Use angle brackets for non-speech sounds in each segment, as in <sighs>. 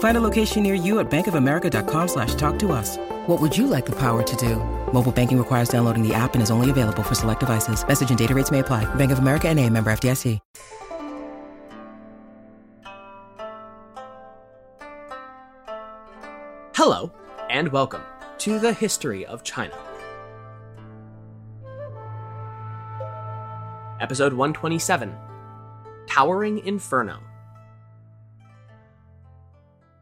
Find a location near you at bankofamerica.com slash talk to us. What would you like the power to do? Mobile banking requires downloading the app and is only available for select devices. Message and data rates may apply. Bank of America and a member FDIC. Hello, and welcome to the History of China. Episode 127 Towering Inferno.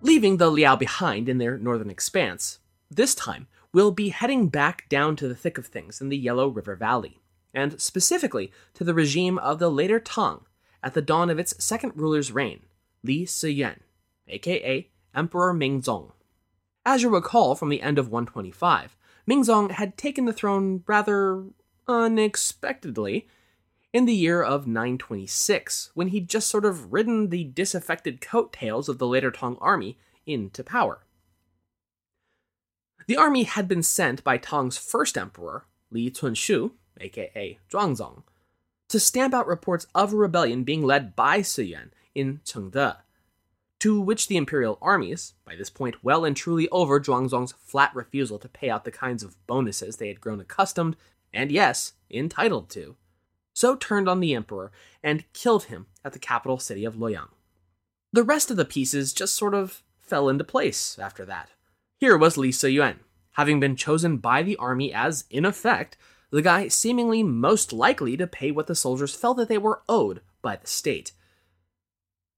Leaving the Liao behind in their northern expanse, this time we'll be heading back down to the thick of things in the Yellow River Valley, and specifically to the regime of the later Tang at the dawn of its second ruler's reign, Li Siyuan, aka Emperor Mingzong. As you recall from the end of 125, Mingzong had taken the throne rather unexpectedly in the year of 926, when he'd just sort of ridden the disaffected coattails of the later Tang army into power. The army had been sent by Tang's first emperor, Li Cunxu, aka Zhuangzong, to stamp out reports of a rebellion being led by Siyuan in Chengde, to which the imperial armies, by this point well and truly over Zhuangzong's flat refusal to pay out the kinds of bonuses they had grown accustomed, and yes, entitled to, so turned on the emperor and killed him at the capital city of Luoyang. The rest of the pieces just sort of fell into place after that. Here was Li Siyuan, having been chosen by the army as, in effect, the guy seemingly most likely to pay what the soldiers felt that they were owed by the state.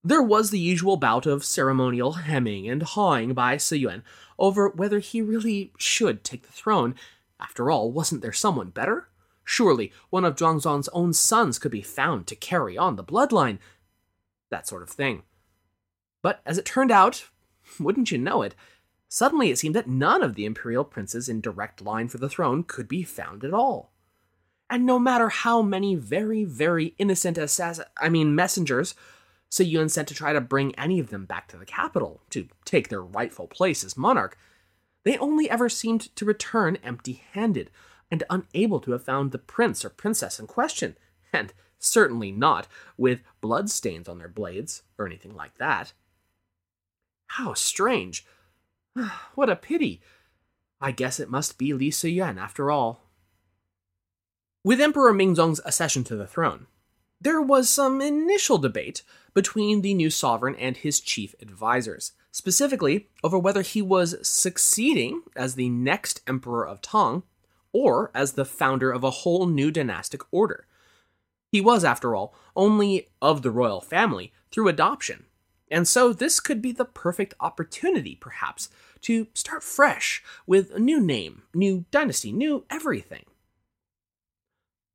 There was the usual bout of ceremonial hemming and hawing by Siyuan over whether he really should take the throne. After all, wasn't there someone better? Surely one of Zhuangzong's own sons could be found to carry on the bloodline. That sort of thing. But as it turned out, <laughs> wouldn't you know it, suddenly it seemed that none of the imperial princes in direct line for the throne could be found at all. And no matter how many very, very innocent assass- I mean messengers so Siyuan sent to try to bring any of them back to the capital to take their rightful place as monarch, they only ever seemed to return empty handed, and unable to have found the prince or princess in question, and certainly not with bloodstains on their blades or anything like that. How strange! <sighs> what a pity! I guess it must be Li Siyuan after all. With Emperor Mingzong's accession to the throne, there was some initial debate between the new sovereign and his chief advisors, specifically over whether he was succeeding as the next emperor of Tang or as the founder of a whole new dynastic order. He was, after all, only of the royal family through adoption, and so this could be the perfect opportunity, perhaps, to start fresh with a new name, new dynasty, new everything.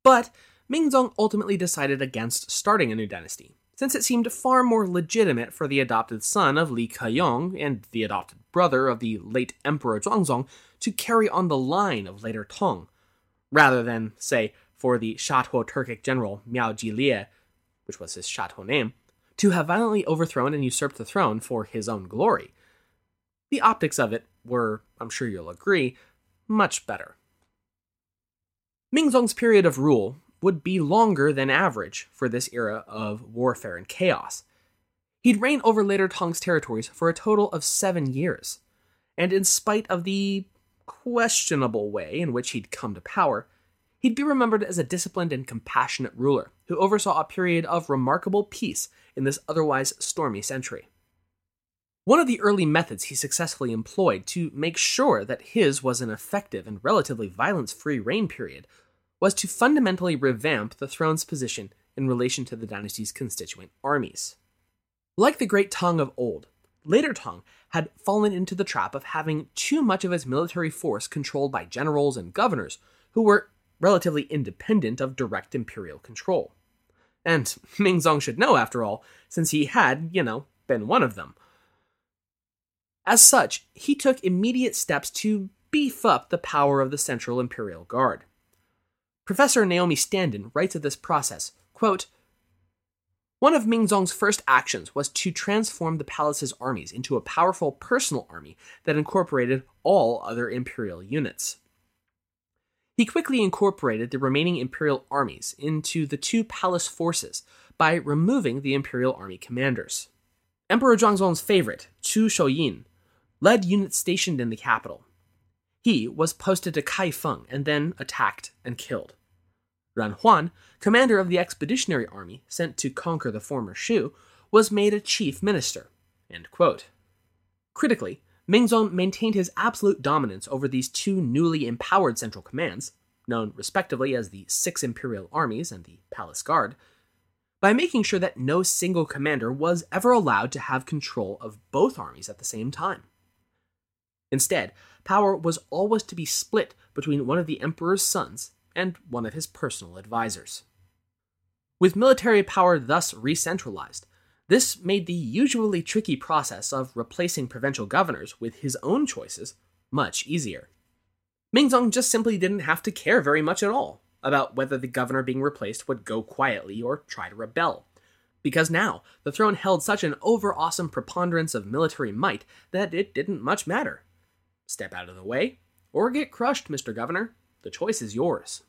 But Mingzong ultimately decided against starting a new dynasty, since it seemed far more legitimate for the adopted son of Li Keyong and the adopted brother of the late Emperor Zhuangzong to carry on the line of later Tang, rather than, say, for the Shatuo Turkic general Miao Jilie, which was his Shatuo name, to have violently overthrown and usurped the throne for his own glory. The optics of it were, I'm sure you'll agree, much better. Mingzong's period of rule would be longer than average for this era of warfare and chaos. He'd reign over later Tang's territories for a total of seven years, and in spite of the questionable way in which he'd come to power, he'd be remembered as a disciplined and compassionate ruler who oversaw a period of remarkable peace in this otherwise stormy century. One of the early methods he successfully employed to make sure that his was an effective and relatively violence free reign period was to fundamentally revamp the throne's position in relation to the dynasty's constituent armies. Like the Great Tang of old, later Tang had fallen into the trap of having too much of its military force controlled by generals and governors who were relatively independent of direct imperial control. And <laughs> Mingzong should know, after all, since he had, you know, been one of them. As such, he took immediate steps to beef up the power of the Central Imperial Guard. Professor Naomi Standen writes of this process, quote, one of Mingzong's first actions was to transform the palace's armies into a powerful personal army that incorporated all other imperial units. He quickly incorporated the remaining imperial armies into the two palace forces by removing the imperial army commanders. Emperor Zhuangzong's favorite, Chu Shouyin, led units stationed in the capital. He was posted to Kaifeng and then attacked and killed. Ran Huan, commander of the expeditionary army sent to conquer the former Shu, was made a chief minister. Critically, Mingzong maintained his absolute dominance over these two newly empowered central commands, known respectively as the Six Imperial Armies and the Palace Guard, by making sure that no single commander was ever allowed to have control of both armies at the same time. Instead, power was always to be split between one of the emperor's sons and one of his personal advisors. With military power thus re-centralized, this made the usually tricky process of replacing provincial governors with his own choices much easier. Mingzong just simply didn't have to care very much at all about whether the governor being replaced would go quietly or try to rebel, because now the throne held such an over awesome preponderance of military might that it didn't much matter. Step out of the way, or get crushed, Mr. Governor. The choice is yours.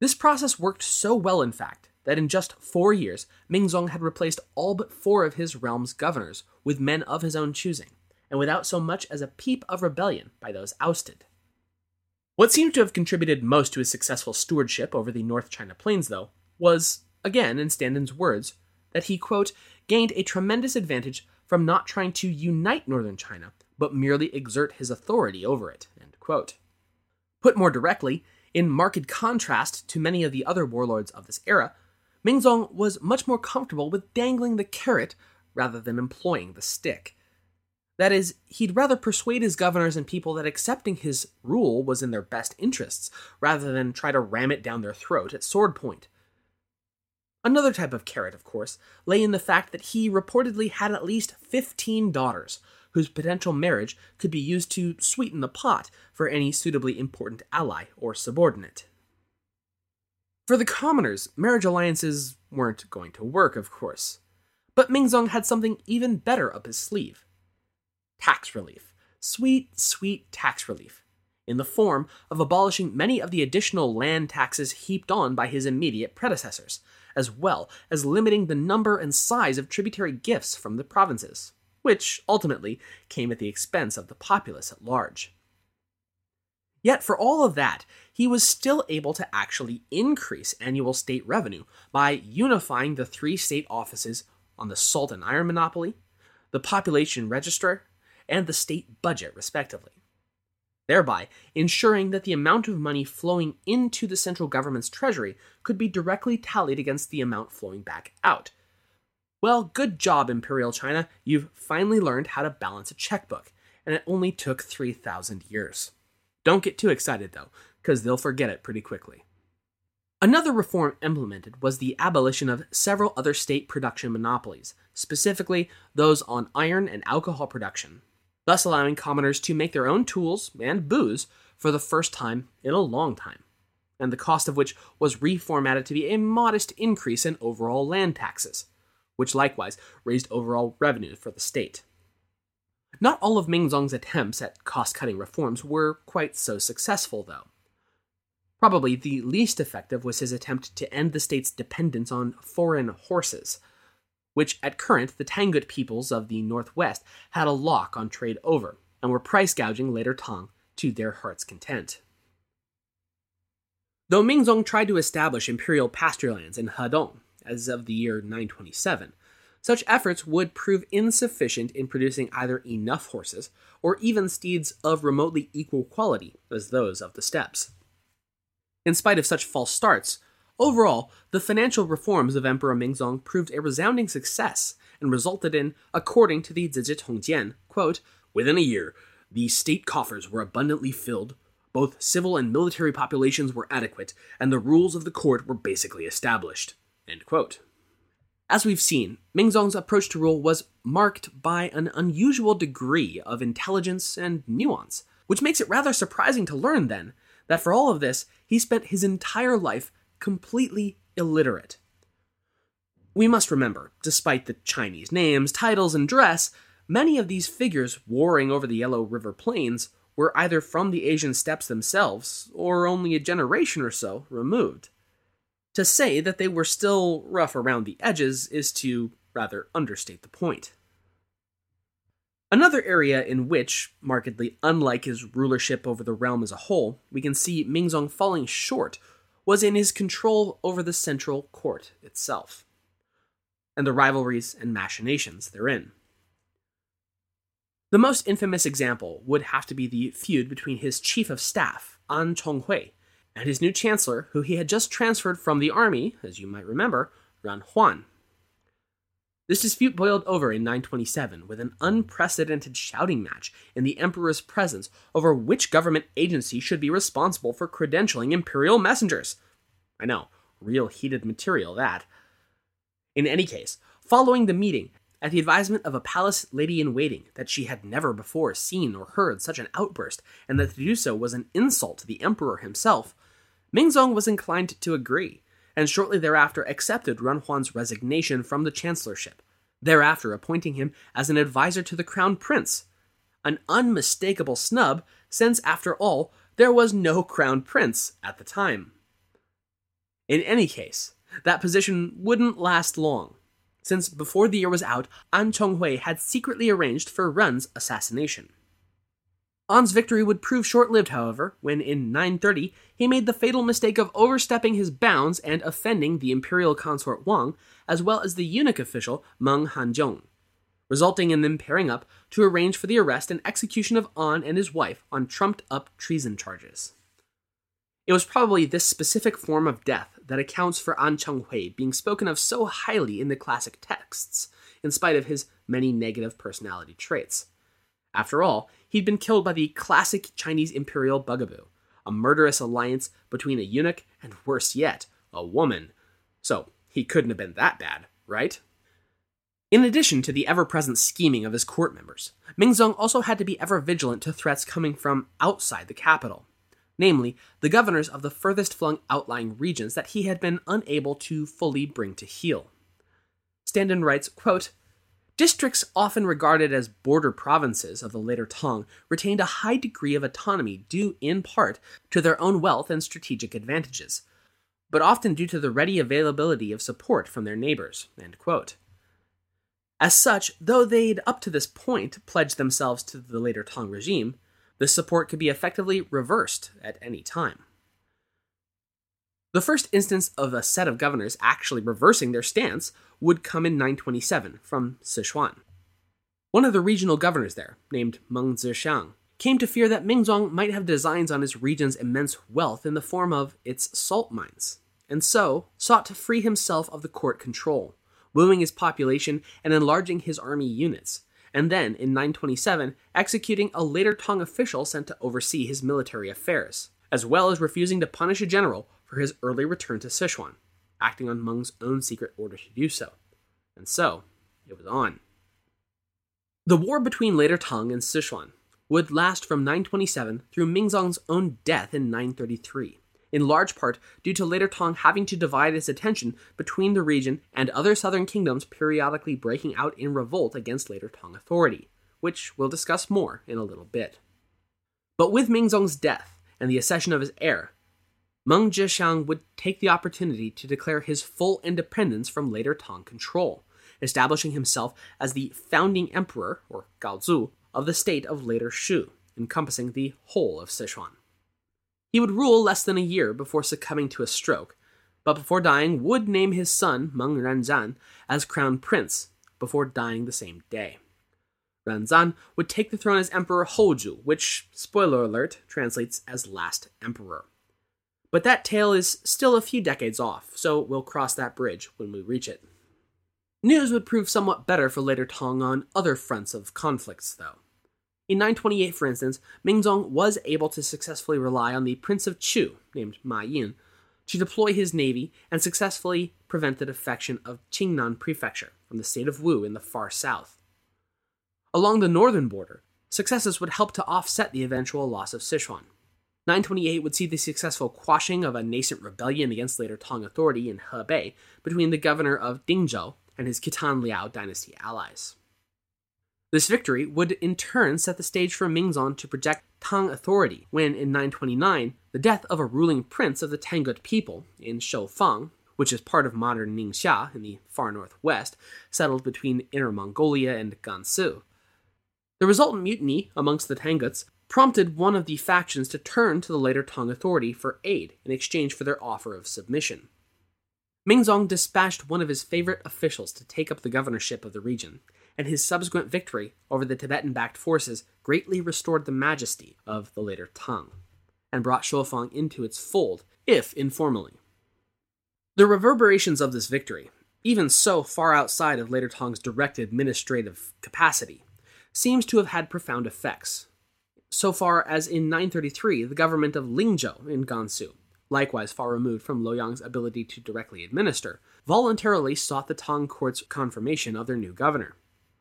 This process worked so well, in fact, that in just four years, Mingzong had replaced all but four of his realm's governors with men of his own choosing, and without so much as a peep of rebellion by those ousted. What seemed to have contributed most to his successful stewardship over the North China Plains, though, was, again in Standen's words, that he, quote, gained a tremendous advantage from not trying to unite northern China, but merely exert his authority over it, Put more directly, in marked contrast to many of the other warlords of this era, Mingzong was much more comfortable with dangling the carrot rather than employing the stick. That is, he'd rather persuade his governors and people that accepting his rule was in their best interests, rather than try to ram it down their throat at sword point. Another type of carrot, of course, lay in the fact that he reportedly had at least 15 daughters, whose potential marriage could be used to sweeten the pot for any suitably important ally or subordinate. For the commoners, marriage alliances weren't going to work, of course. But Mingzong had something even better up his sleeve tax relief. Sweet, sweet tax relief. In the form of abolishing many of the additional land taxes heaped on by his immediate predecessors, as well as limiting the number and size of tributary gifts from the provinces, which ultimately came at the expense of the populace at large. Yet, for all of that, he was still able to actually increase annual state revenue by unifying the three state offices on the salt and iron monopoly, the population register, and the state budget, respectively. Thereby ensuring that the amount of money flowing into the central government's treasury could be directly tallied against the amount flowing back out. Well, good job, Imperial China. You've finally learned how to balance a checkbook, and it only took 3,000 years. Don't get too excited though, because they'll forget it pretty quickly. Another reform implemented was the abolition of several other state production monopolies, specifically those on iron and alcohol production, thus allowing commoners to make their own tools and booze for the first time in a long time, and the cost of which was reformatted to be a modest increase in overall land taxes, which likewise raised overall revenue for the state. Not all of Mingzong's attempts at cost cutting reforms were quite so successful, though. Probably the least effective was his attempt to end the state's dependence on foreign horses, which at current the Tangut peoples of the Northwest had a lock on trade over, and were price gouging later Tang to their heart's content. Though Mingzong tried to establish imperial pasture lands in Hedong as of the year 927, such efforts would prove insufficient in producing either enough horses or even steeds of remotely equal quality as those of the steppes. In spite of such false starts, overall, the financial reforms of Emperor Mingzong proved a resounding success and resulted in, according to the Zizhi Tongjian, quote, within a year, the state coffers were abundantly filled, both civil and military populations were adequate, and the rules of the court were basically established. End quote. As we've seen, Mingzong's approach to rule was marked by an unusual degree of intelligence and nuance, which makes it rather surprising to learn then that for all of this, he spent his entire life completely illiterate. We must remember, despite the Chinese names, titles, and dress, many of these figures warring over the Yellow River Plains were either from the Asian steppes themselves or only a generation or so removed. To say that they were still rough around the edges is to rather understate the point. Another area in which, markedly unlike his rulership over the realm as a whole, we can see Mingzong falling short was in his control over the central court itself, and the rivalries and machinations therein. The most infamous example would have to be the feud between his chief of staff, An Chonghui, and his new chancellor, who he had just transferred from the army, as you might remember, Ran Huan. This dispute boiled over in 927 with an unprecedented shouting match in the emperor's presence over which government agency should be responsible for credentialing imperial messengers. I know, real heated material that. In any case, following the meeting, at the advisement of a palace lady in waiting, that she had never before seen or heard such an outburst, and that to do so was an insult to the emperor himself, Mingzong was inclined to agree, and shortly thereafter accepted Renhuan's resignation from the chancellorship, thereafter appointing him as an advisor to the crown prince. An unmistakable snub, since, after all, there was no crown prince at the time. In any case, that position wouldn't last long, since before the year was out, An Chonghui had secretly arranged for Ren's assassination. An's victory would prove short lived, however, when in 930 he made the fatal mistake of overstepping his bounds and offending the imperial consort Wang, as well as the eunuch official Meng Hanzhong, resulting in them pairing up to arrange for the arrest and execution of An and his wife on trumped up treason charges. It was probably this specific form of death that accounts for An Chonghui being spoken of so highly in the classic texts, in spite of his many negative personality traits. After all, he'd been killed by the classic Chinese imperial bugaboo, a murderous alliance between a eunuch and, worse yet, a woman. So he couldn't have been that bad, right? In addition to the ever present scheming of his court members, Mingzong also had to be ever vigilant to threats coming from outside the capital, namely, the governors of the furthest flung outlying regions that he had been unable to fully bring to heel. Standen writes, quote, Districts often regarded as border provinces of the later Tang retained a high degree of autonomy due in part to their own wealth and strategic advantages, but often due to the ready availability of support from their neighbors. As such, though they'd up to this point pledged themselves to the later Tang regime, this support could be effectively reversed at any time. The first instance of a set of governors actually reversing their stance would come in 927 from Sichuan. One of the regional governors there, named Meng Zhixiang, came to fear that Mingzong might have designs on his region's immense wealth in the form of its salt mines, and so sought to free himself of the court control, wooing his population and enlarging his army units, and then, in 927, executing a later Tang official sent to oversee his military affairs, as well as refusing to punish a general for his early return to Sichuan, acting on Meng's own secret order to do so. And so, it was on. The war between later Tang and Sichuan would last from 927 through Mingzong's own death in 933, in large part due to later Tang having to divide its attention between the region and other southern kingdoms periodically breaking out in revolt against later Tang authority, which we'll discuss more in a little bit. But with Mingzong's death and the accession of his heir, Meng Zhixiang would take the opportunity to declare his full independence from later Tang control, establishing himself as the founding emperor, or Gaozu, of the state of later Shu, encompassing the whole of Sichuan. He would rule less than a year before succumbing to a stroke, but before dying would name his son Meng Ranzan as crown prince before dying the same day. Ranzan would take the throne as Emperor Houzhu, which, spoiler alert, translates as last emperor. But that tale is still a few decades off, so we'll cross that bridge when we reach it. News would prove somewhat better for later Tang on other fronts of conflicts, though. In 928, for instance, Mingzong was able to successfully rely on the Prince of Chu, named Ma Yin, to deploy his navy and successfully prevent the defection of Qingnan Prefecture from the state of Wu in the far south. Along the northern border, successes would help to offset the eventual loss of Sichuan. 928 would see the successful quashing of a nascent rebellion against later Tang authority in Hebei between the governor of Dingzhou and his Khitan Liao dynasty allies. This victory would in turn set the stage for Mingzong to project Tang authority when, in 929, the death of a ruling prince of the Tangut people in Shuofang, which is part of modern Ningxia in the far northwest, settled between Inner Mongolia and Gansu. The resultant mutiny amongst the Tanguts prompted one of the factions to turn to the later Tang authority for aid in exchange for their offer of submission. Mingzong dispatched one of his favorite officials to take up the governorship of the region, and his subsequent victory over the Tibetan backed forces greatly restored the majesty of the later Tang, and brought Shuofang into its fold, if informally. The reverberations of this victory, even so far outside of later Tang's direct administrative capacity, seems to have had profound effects, so far as in 933 the government of Lingzhou in Gansu, likewise far removed from Luoyang's ability to directly administer, voluntarily sought the Tang court's confirmation of their new governor,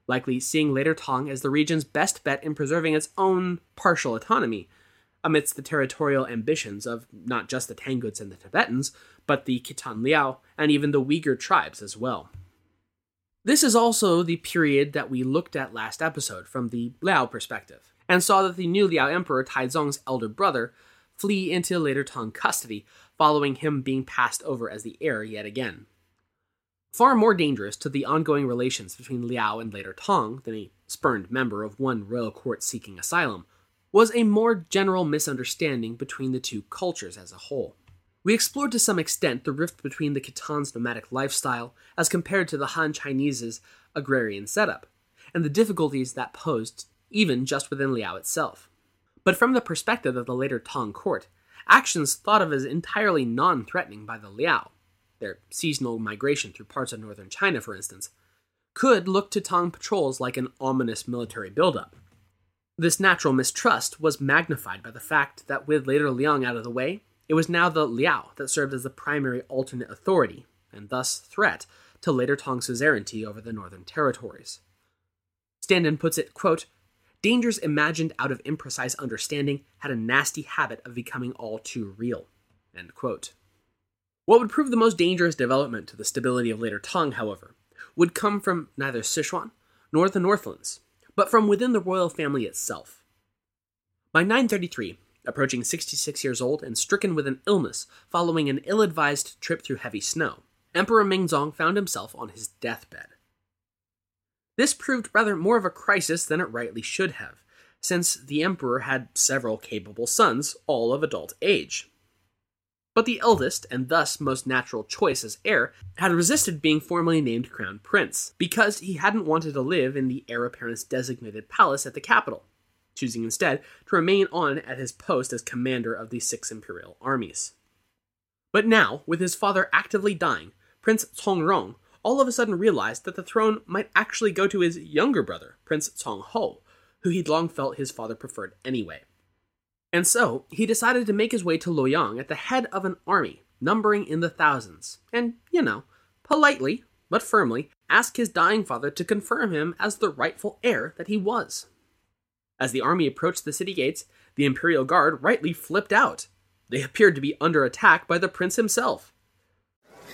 likely seeing later Tang as the region's best bet in preserving its own partial autonomy amidst the territorial ambitions of not just the Tanguts and the Tibetans, but the Khitan Liao and even the Uyghur tribes as well. This is also the period that we looked at last episode from the Liao perspective and saw that the new Liao Emperor Taizong's elder brother flee into later Tang custody, following him being passed over as the heir yet again. Far more dangerous to the ongoing relations between Liao and later Tang than a spurned member of one royal court seeking asylum was a more general misunderstanding between the two cultures as a whole. We explored to some extent the rift between the Khitan's nomadic lifestyle as compared to the Han Chinese's agrarian setup, and the difficulties that posed even just within Liao itself. But from the perspective of the later Tang court, actions thought of as entirely non threatening by the Liao, their seasonal migration through parts of northern China, for instance, could look to Tang patrols like an ominous military buildup. This natural mistrust was magnified by the fact that with later Liang out of the way, it was now the Liao that served as the primary alternate authority, and thus threat, to later Tang suzerainty over the northern territories. Standen puts it, quote, Dangers imagined out of imprecise understanding had a nasty habit of becoming all too real. What would prove the most dangerous development to the stability of later Tang, however, would come from neither Sichuan nor the Northlands, but from within the royal family itself. By 933, approaching 66 years old and stricken with an illness following an ill advised trip through heavy snow, Emperor Mingzong found himself on his deathbed. This proved rather more of a crisis than it rightly should have, since the emperor had several capable sons, all of adult age. But the eldest, and thus most natural choice as heir, had resisted being formally named crown prince, because he hadn't wanted to live in the heir apparent's designated palace at the capital, choosing instead to remain on at his post as commander of the six imperial armies. But now, with his father actively dying, Prince Congrong all of a sudden realized that the throne might actually go to his younger brother, Prince Conghou, who he'd long felt his father preferred anyway. And so, he decided to make his way to Luoyang at the head of an army, numbering in the thousands, and, you know, politely, but firmly, ask his dying father to confirm him as the rightful heir that he was. As the army approached the city gates, the Imperial Guard rightly flipped out. They appeared to be under attack by the prince himself.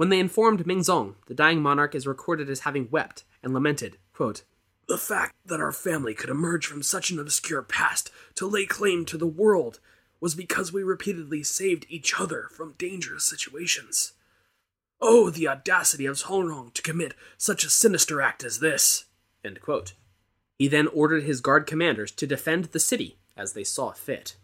When they informed Mingzong, the dying monarch is recorded as having wept and lamented, quote, The fact that our family could emerge from such an obscure past to lay claim to the world was because we repeatedly saved each other from dangerous situations. Oh, the audacity of Congrong to commit such a sinister act as this! He then ordered his guard commanders to defend the city as they saw fit.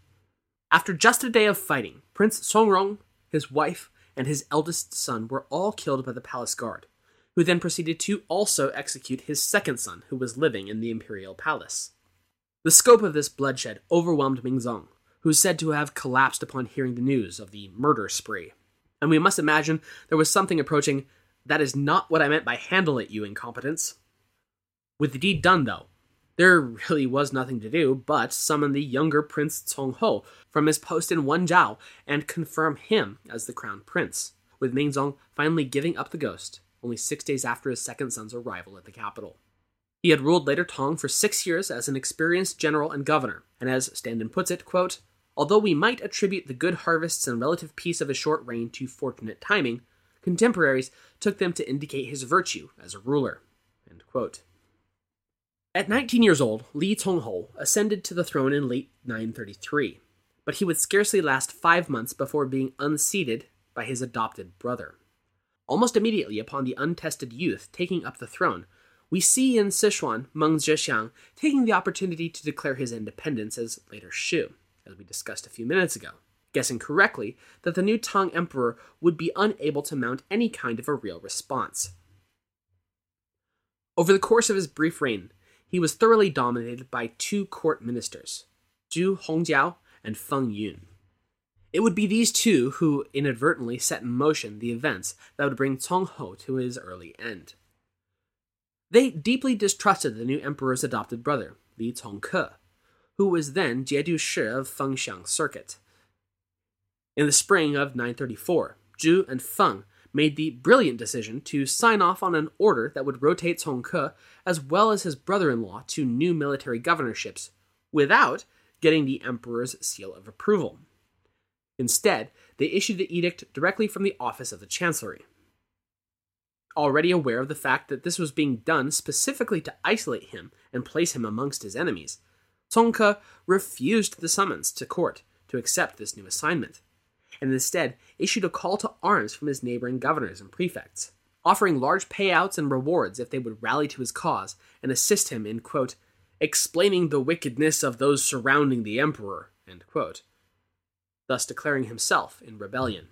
After just a day of fighting, Prince Congrong, his wife, and his eldest son were all killed by the palace guard, who then proceeded to also execute his second son, who was living in the imperial palace. The scope of this bloodshed overwhelmed Mingzong, who's said to have collapsed upon hearing the news of the murder spree. And we must imagine there was something approaching, that is not what I meant by handle it, you incompetence. With the deed done, though, there really was nothing to do but summon the younger Prince Conghou from his post in Wenzhou and confirm him as the crown prince, with Mingzong finally giving up the ghost only six days after his second son's arrival at the capital. He had ruled later Tang for six years as an experienced general and governor, and as Standen puts it, quote, Although we might attribute the good harvests and relative peace of his short reign to fortunate timing, contemporaries took them to indicate his virtue as a ruler. At 19 years old, Li Conghou ascended to the throne in late 933, but he would scarcely last five months before being unseated by his adopted brother. Almost immediately upon the untested youth taking up the throne, we see in Sichuan Meng Zhixiang taking the opportunity to declare his independence as later Shu, as we discussed a few minutes ago, guessing correctly that the new Tang emperor would be unable to mount any kind of a real response. Over the course of his brief reign, he was thoroughly dominated by two court ministers, Zhu Hongjiao and Feng Yun. It would be these two who inadvertently set in motion the events that would bring Conghou to his early end. They deeply distrusted the new emperor's adopted brother, Li Congke, who was then Jiedu Shi of Fengxiang Circuit. In the spring of 934, Zhu and Feng made the brilliant decision to sign off on an order that would rotate Cong Ke as well as his brother in law to new military governorships without getting the emperor's seal of approval. Instead, they issued the edict directly from the office of the chancellery. Already aware of the fact that this was being done specifically to isolate him and place him amongst his enemies, Cong Ke refused the summons to court to accept this new assignment and instead issued a call to arms from his neighboring governors and prefects, offering large payouts and rewards if they would rally to his cause and assist him in, quote, explaining the wickedness of those surrounding the emperor, thus declaring himself in rebellion.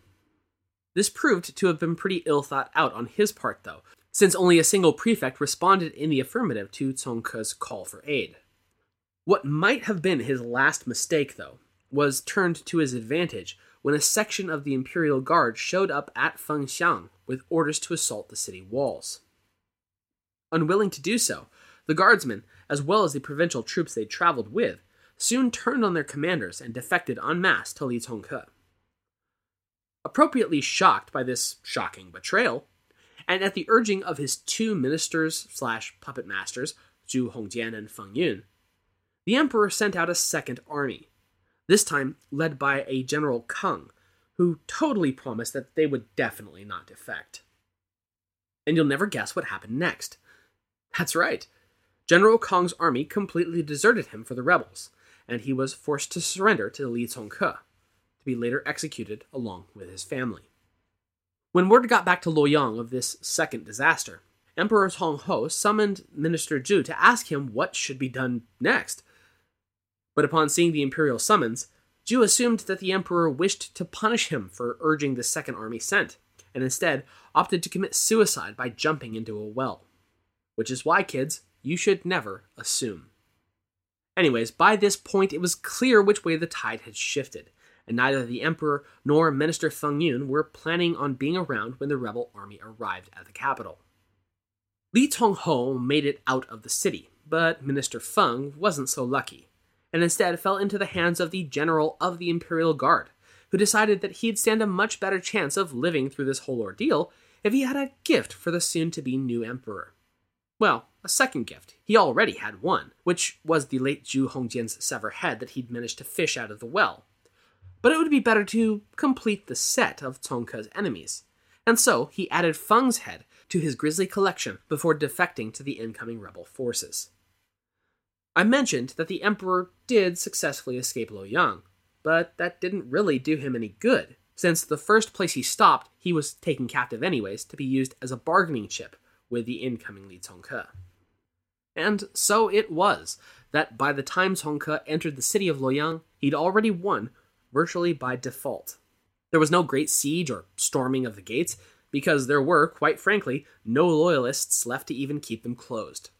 This proved to have been pretty ill thought out on his part, though, since only a single prefect responded in the affirmative to Cong Ke's call for aid. What might have been his last mistake, though, was turned to his advantage when a section of the Imperial Guard showed up at Fengxiang with orders to assault the city walls. Unwilling to do so, the guardsmen, as well as the provincial troops they'd traveled with, soon turned on their commanders and defected en masse to Li Congke. Appropriately shocked by this shocking betrayal, and at the urging of his two ministers slash puppet masters, Zhu Hongjiao and Feng Yun, the emperor sent out a second army, this time led by a General Kang, who totally promised that they would definitely not defect. And you'll never guess what happened next. That's right. General Kang's army completely deserted him for the rebels, and he was forced to surrender to Li Congke, to be later executed along with his family. When word got back to Luoyang of this second disaster, Emperor Conghou summoned Minister Zhu to ask him what should be done next – but upon seeing the imperial summons, Zhu assumed that the emperor wished to punish him for urging the second army sent, and instead opted to commit suicide by jumping into a well. Which is why, kids, you should never assume. Anyways, by this point it was clear which way the tide had shifted, and neither the emperor nor Minister Feng Yun were planning on being around when the rebel army arrived at the capital. Li Conghou made it out of the city, but Minister Feng wasn't so lucky and instead fell into the hands of the general of the Imperial Guard, who decided that he'd stand a much better chance of living through this whole ordeal if he had a gift for the soon to be new emperor. Well, a second gift. He already had one, which was the late Zhu Hongjiao's sever head that he'd managed to fish out of the well. But it would be better to complete the set of Cong enemies. And so he added Feng's head to his grisly collection before defecting to the incoming rebel forces. I mentioned that the Emperor did successfully escape Luoyang, but that didn't really do him any good, since the first place he stopped, he was taken captive anyways to be used as a bargaining chip with the incoming Li Congke. And so it was that by the time Congke entered the city of Luoyang, he'd already won virtually by default. There was no great siege or storming of the gates, because there were, quite frankly, no loyalists left to even keep them closed.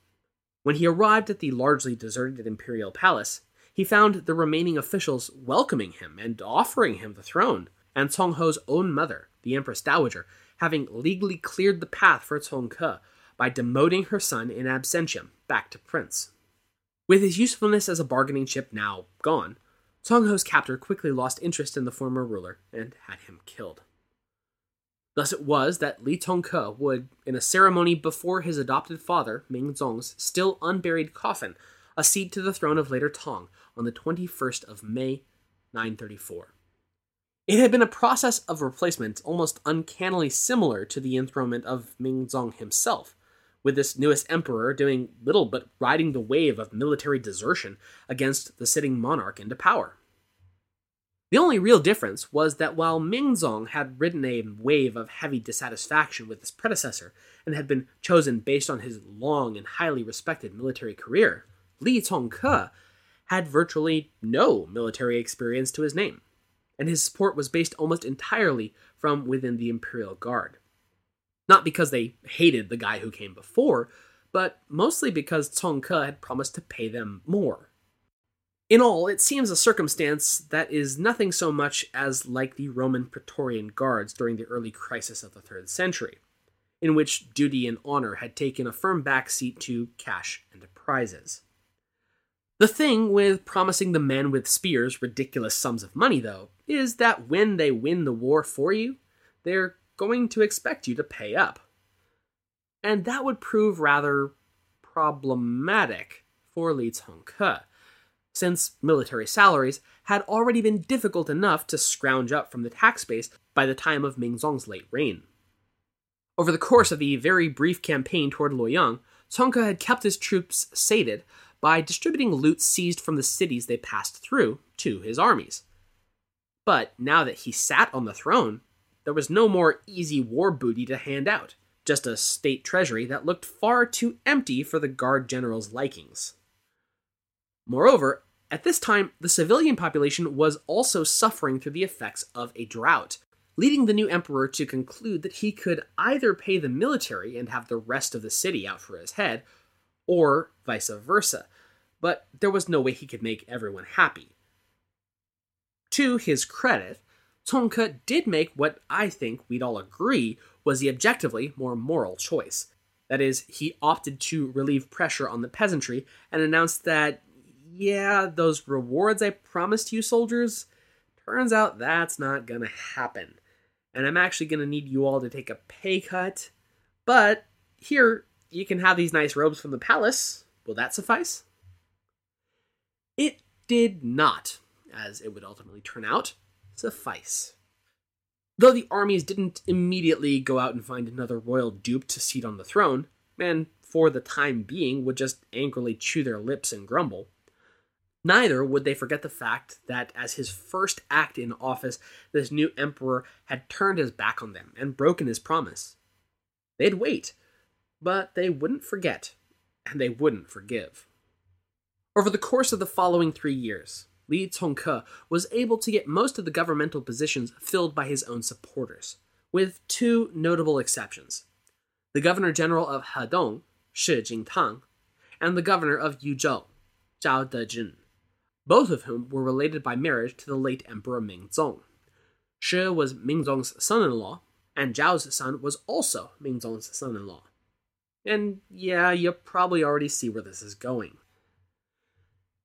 When he arrived at the largely deserted imperial palace, he found the remaining officials welcoming him and offering him the throne, and Conghou's own mother, the Empress Dowager, having legally cleared the path for Cong Ke by demoting her son in absentiam back to prince. With his usefulness as a bargaining chip now gone, Conghou's captor quickly lost interest in the former ruler and had him killed. Thus it was that Li Congke would, in a ceremony before his adopted father, Ming Zong's still unburied coffin, accede to the throne of later Tang on the 21st of May, 934. It had been a process of replacement almost uncannily similar to the enthronement of Ming Zong himself, with this newest emperor doing little but riding the wave of military desertion against the sitting monarch into power. The only real difference was that while Mingzong had ridden a wave of heavy dissatisfaction with his predecessor and had been chosen based on his long and highly respected military career, Li Congke had virtually no military experience to his name, and his support was based almost entirely from within the Imperial Guard. Not because they hated the guy who came before, but mostly because Tongke had promised to pay them more. In all, it seems a circumstance that is nothing so much as like the Roman Praetorian Guards during the early crisis of the 3rd century, in which duty and honor had taken a firm backseat to cash and prizes. The thing with promising the men with spears ridiculous sums of money, though, is that when they win the war for you, they're going to expect you to pay up. And that would prove rather problematic for Li Congke since military salaries had already been difficult enough to scrounge up from the tax base by the time of Mingzong's late reign. Over the course of the very brief campaign toward Luoyang, Congke had kept his troops sated by distributing loot seized from the cities they passed through to his armies. But now that he sat on the throne, there was no more easy war booty to hand out, just a state treasury that looked far too empty for the guard general's likings. Moreover, at this time, the civilian population was also suffering through the effects of a drought, leading the new emperor to conclude that he could either pay the military and have the rest of the city out for his head, or vice versa. But there was no way he could make everyone happy. To his credit, Congke did make what I think we'd all agree was the objectively more moral choice. That is, he opted to relieve pressure on the peasantry and announced that yeah, those rewards I promised you, soldiers, turns out that's not gonna happen. And I'm actually gonna need you all to take a pay cut. But here, you can have these nice robes from the palace. Will that suffice? It did not, as it would ultimately turn out, suffice. Though the armies didn't immediately go out and find another royal dupe to seat on the throne, and for the time being would just angrily chew their lips and grumble, Neither would they forget the fact that, as his first act in office, this new emperor had turned his back on them and broken his promise. They'd wait, but they wouldn't forget, and they wouldn't forgive. Over the course of the following three years, Li Congke was able to get most of the governmental positions filled by his own supporters, with two notable exceptions the Governor General of Hedong, Shi Jingtang, and the Governor of Youzhou, Zhao Dejun both of whom were related by marriage to the late Emperor Mingzong. Shi was Mingzong's son in law, and Zhao's son was also Mingzong's son in law. And yeah, you probably already see where this is going.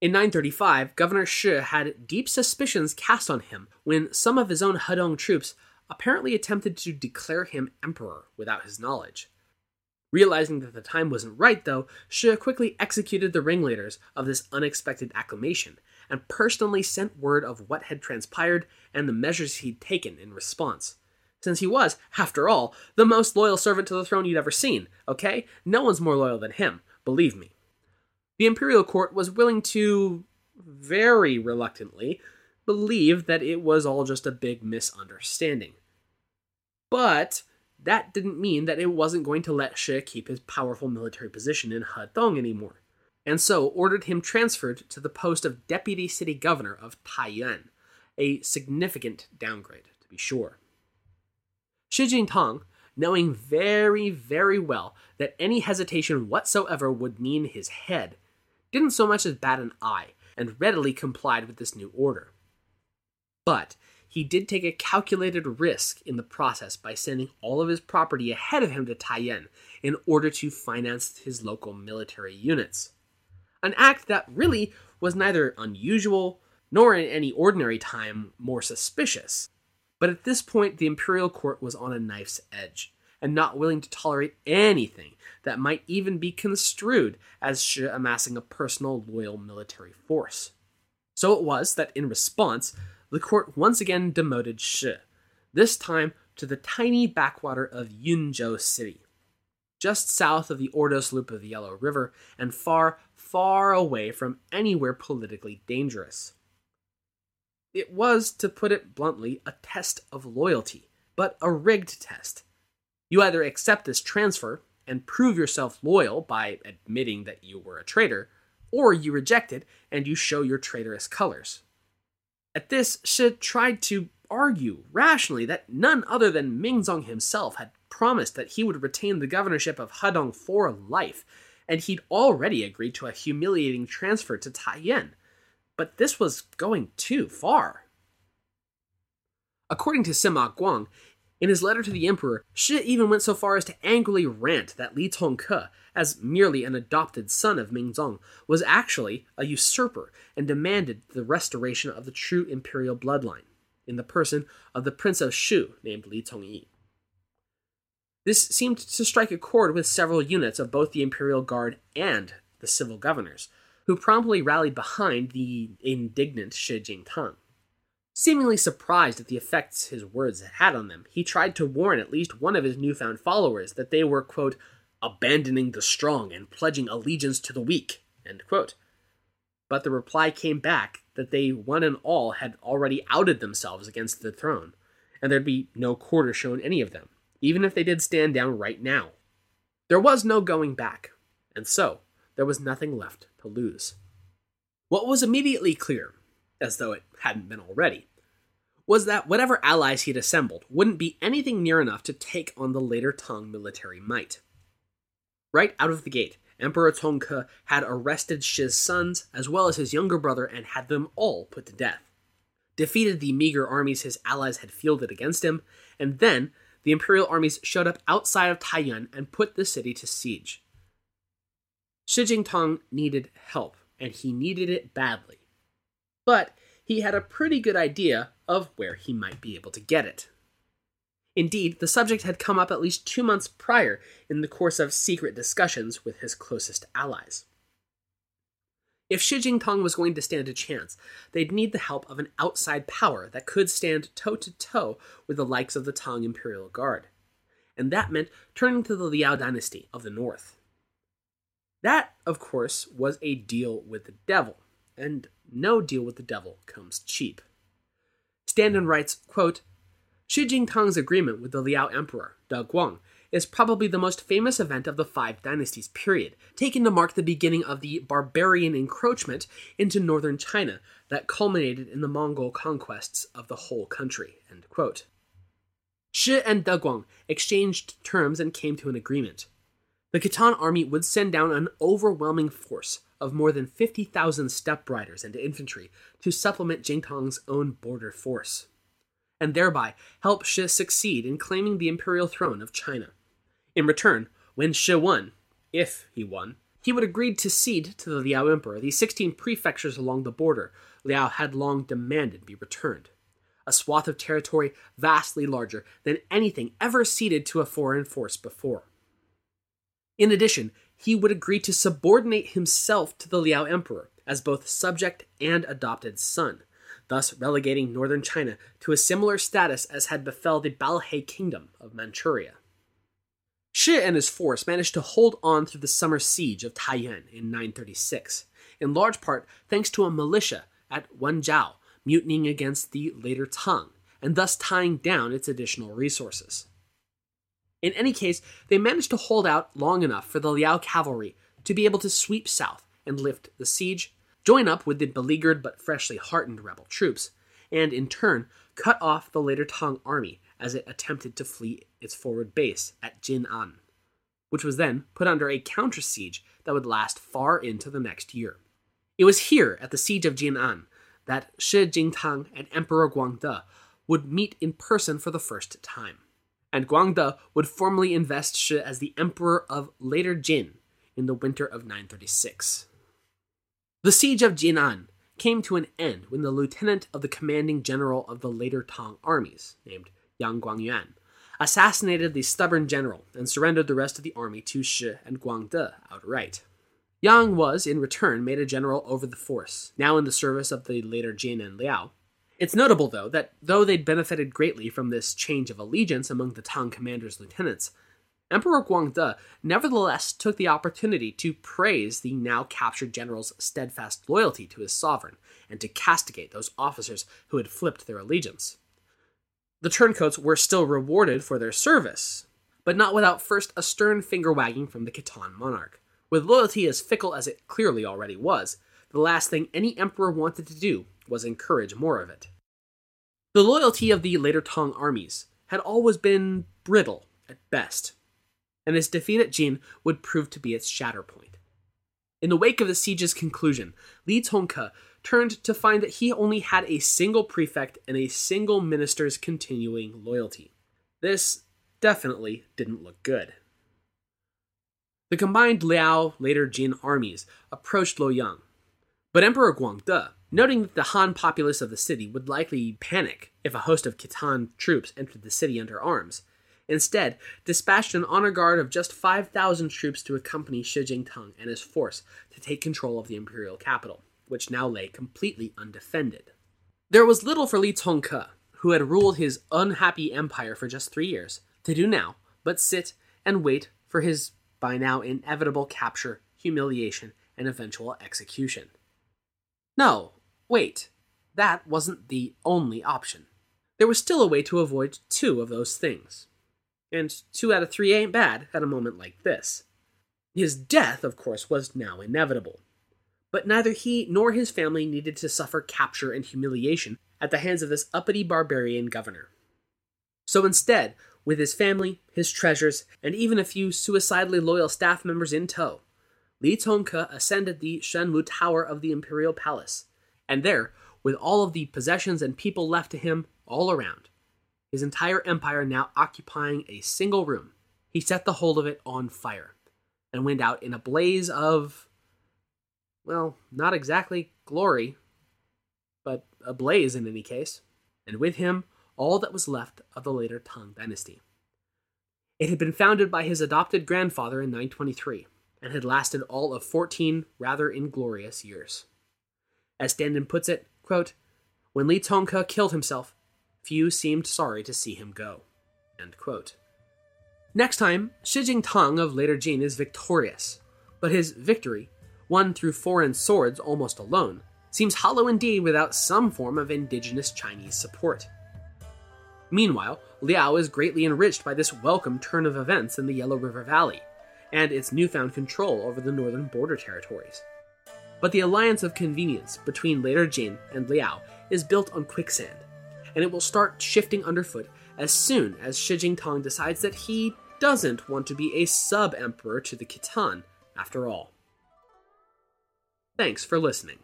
In 935, Governor Shi had deep suspicions cast on him when some of his own Hedong troops apparently attempted to declare him emperor without his knowledge. Realizing that the time wasn't right, though, Shi quickly executed the ringleaders of this unexpected acclamation and personally sent word of what had transpired and the measures he'd taken in response. Since he was, after all, the most loyal servant to the throne you'd ever seen, okay? No one's more loyal than him, believe me. The imperial court was willing to, very reluctantly, believe that it was all just a big misunderstanding. But that didn't mean that it wasn't going to let Shi keep his powerful military position in Hedong anymore and so ordered him transferred to the post of deputy city governor of Taiyuan, a significant downgrade, to be sure. Shi Jingtang, knowing very, very well that any hesitation whatsoever would mean his head, didn't so much as bat an eye, and readily complied with this new order. But he did take a calculated risk in the process by sending all of his property ahead of him to Taiyuan in order to finance his local military units. An act that really was neither unusual nor in any ordinary time more suspicious. But at this point, the imperial court was on a knife's edge and not willing to tolerate anything that might even be construed as Shi amassing a personal loyal military force. So it was that in response, the court once again demoted Shi, this time to the tiny backwater of Yunzhou City, just south of the Ordos Loop of the Yellow River and far, far away from anywhere politically dangerous. It was, to put it bluntly, a test of loyalty, but a rigged test. You either accept this transfer and prove yourself loyal by admitting that you were a traitor, or you reject it and you show your traitorous colors. At this, Shi tried to argue rationally that none other than Mingzong himself had promised that he would retain the governorship of Hedong for life, and he'd already agreed to a humiliating transfer to Taiyuan. But this was going too far. According to Sima Guang, in his letter to the emperor, Shi even went so far as to angrily rant that Li Congke, as merely an adopted son of Mingzong, was actually a usurper and demanded the restoration of the true imperial bloodline, in the person of the prince of Shu named Li Congyi. This seemed to strike a chord with several units of both the imperial guard and the civil governors, who promptly rallied behind the indignant Shi Jingtang. Seemingly surprised at the effects his words had had on them, he tried to warn at least one of his newfound followers that they were, quote, abandoning the strong and pledging allegiance to the weak, But the reply came back that they one and all had already outed themselves against the throne, and there'd be no quarter shown any of them, even if they did stand down right now. There was no going back, and so there was nothing left to lose. What was immediately clear, as though it hadn't been already, was that whatever allies he'd assembled wouldn't be anything near enough to take on the later Tang military might. Right out of the gate, Emperor Congke had arrested Shi's sons as well as his younger brother and had them all put to death. Defeated the meager armies his allies had fielded against him, and then the imperial armies showed up outside of Taiyuan and put the city to siege. Shi Jingtang needed help, and he needed it badly. But he had a pretty good idea of where he might be able to get it. Indeed, the subject had come up at least two months prior in the course of secret discussions with his closest allies. If Shi Jingtang was going to stand a chance, they'd need the help of an outside power that could stand toe to toe with the likes of the Tang Imperial Guard. And that meant turning to the Liao dynasty of the north. That, of course, was a deal with the devil, and no deal with the devil comes cheap. Standen writes, quote, Shi Jingtang's agreement with the Liao Emperor, De Guang, is probably the most famous event of the Five Dynasties period, taken to mark the beginning of the barbarian encroachment into northern China that culminated in the Mongol conquests of the whole country. End quote. Shi and De Guang exchanged terms and came to an agreement. The Khitan army would send down an overwhelming force of more than 50,000 steppe riders and infantry to supplement Jingtang's own border force, and thereby help Shi succeed in claiming the imperial throne of China. In return, when Shi won, if he won, he would agree to cede to the Liao Emperor the 16 prefectures along the border Liao had long demanded be returned. A swath of territory vastly larger than anything ever ceded to a foreign force before. In addition, he would agree to subordinate himself to the Liao Emperor as both subject and adopted son, thus relegating northern China to a similar status as had befell the Balhae kingdom of Manchuria. Shi and his force managed to hold on through the summer siege of Taiyuan in 936, in large part thanks to a militia at Wenjiao mutinying against the later Tang, and thus tying down its additional resources. In any case, they managed to hold out long enough for the Liao cavalry to be able to sweep south and lift the siege, join up with the beleaguered but freshly heartened rebel troops, and in turn cut off the later Tang army as it attempted to flee its forward base at Jin'an, which was then put under a counter siege that would last far into the next year. It was here, at the siege of Jin'an, that Shi Jingtang and Emperor Guangde would meet in person for the first time. And Guangde would formally invest Shi as the emperor of later Jin in the winter of 936. The siege of Jin'an came to an end when the lieutenant of the commanding general of the later Tang armies, named Yang Guangyuan, assassinated the stubborn general and surrendered the rest of the army to Shi and Guangde outright. Yang was, in return, made a general over the force, now in the service of the later Jin and Liao. It's notable, though, that though they'd benefited greatly from this change of allegiance among the Tang commander's lieutenants, Emperor Guangde nevertheless took the opportunity to praise the now captured general's steadfast loyalty to his sovereign and to castigate those officers who had flipped their allegiance. The turncoats were still rewarded for their service, but not without first a stern finger wagging from the Khitan monarch. With loyalty as fickle as it clearly already was, the last thing any emperor wanted to do was encourage more of it. The loyalty of the later Tang armies had always been brittle at best, and his defeat at Jin would prove to be its shatter point. In the wake of the siege's conclusion, Li Congke turned to find that he only had a single prefect and a single minister's continuing loyalty. This definitely didn't look good. The combined Liao, later Jin armies approached Luoyang, but Emperor Guangde, noting that the Han populace of the city would likely panic if a host of Khitan troops entered the city under arms, instead dispatched an honor guard of just 5,000 troops to accompany Shi Jingtang and his force to take control of the imperial capital, which now lay completely undefended. There was little for Li Congke, who had ruled his unhappy empire for just three years, to do now but sit and wait for his by now inevitable capture, humiliation, and eventual execution. No, wait, that wasn't the only option. There was still a way to avoid two of those things. And two out of three ain't bad at a moment like this. His death, of course, was now inevitable. But neither he nor his family needed to suffer capture and humiliation at the hands of this uppity barbarian governor. So instead, with his family, his treasures, and even a few suicidally loyal staff members in tow, Li Congke ascended the Shenwu Tower of the Imperial Palace, and there, with all of the possessions and people left to him all around, his entire empire now occupying a single room, he set the whole of it on fire, and went out in a blaze of, well, not exactly glory, but a blaze in any case, and with him all that was left of the later Tang dynasty. It had been founded by his adopted grandfather in 923 and had lasted all of 14 rather inglorious years. As Standen puts it, quote, when Li Congke killed himself, few seemed sorry to see him go. Next time, Shi Jingtang of later Jin is victorious, but his victory, won through foreign swords almost alone, seems hollow indeed without some form of indigenous Chinese support. Meanwhile, Liao is greatly enriched by this welcome turn of events in the Yellow River Valley, and its newfound control over the northern border territories. But the alliance of convenience between later Jin and Liao is built on quicksand, and it will start shifting underfoot as soon as Shi Jingtang decides that he doesn't want to be a sub emperor to the Khitan after all. Thanks for listening.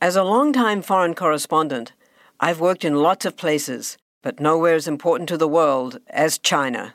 As a long-time foreign correspondent, I've worked in lots of places, but nowhere as important to the world as China.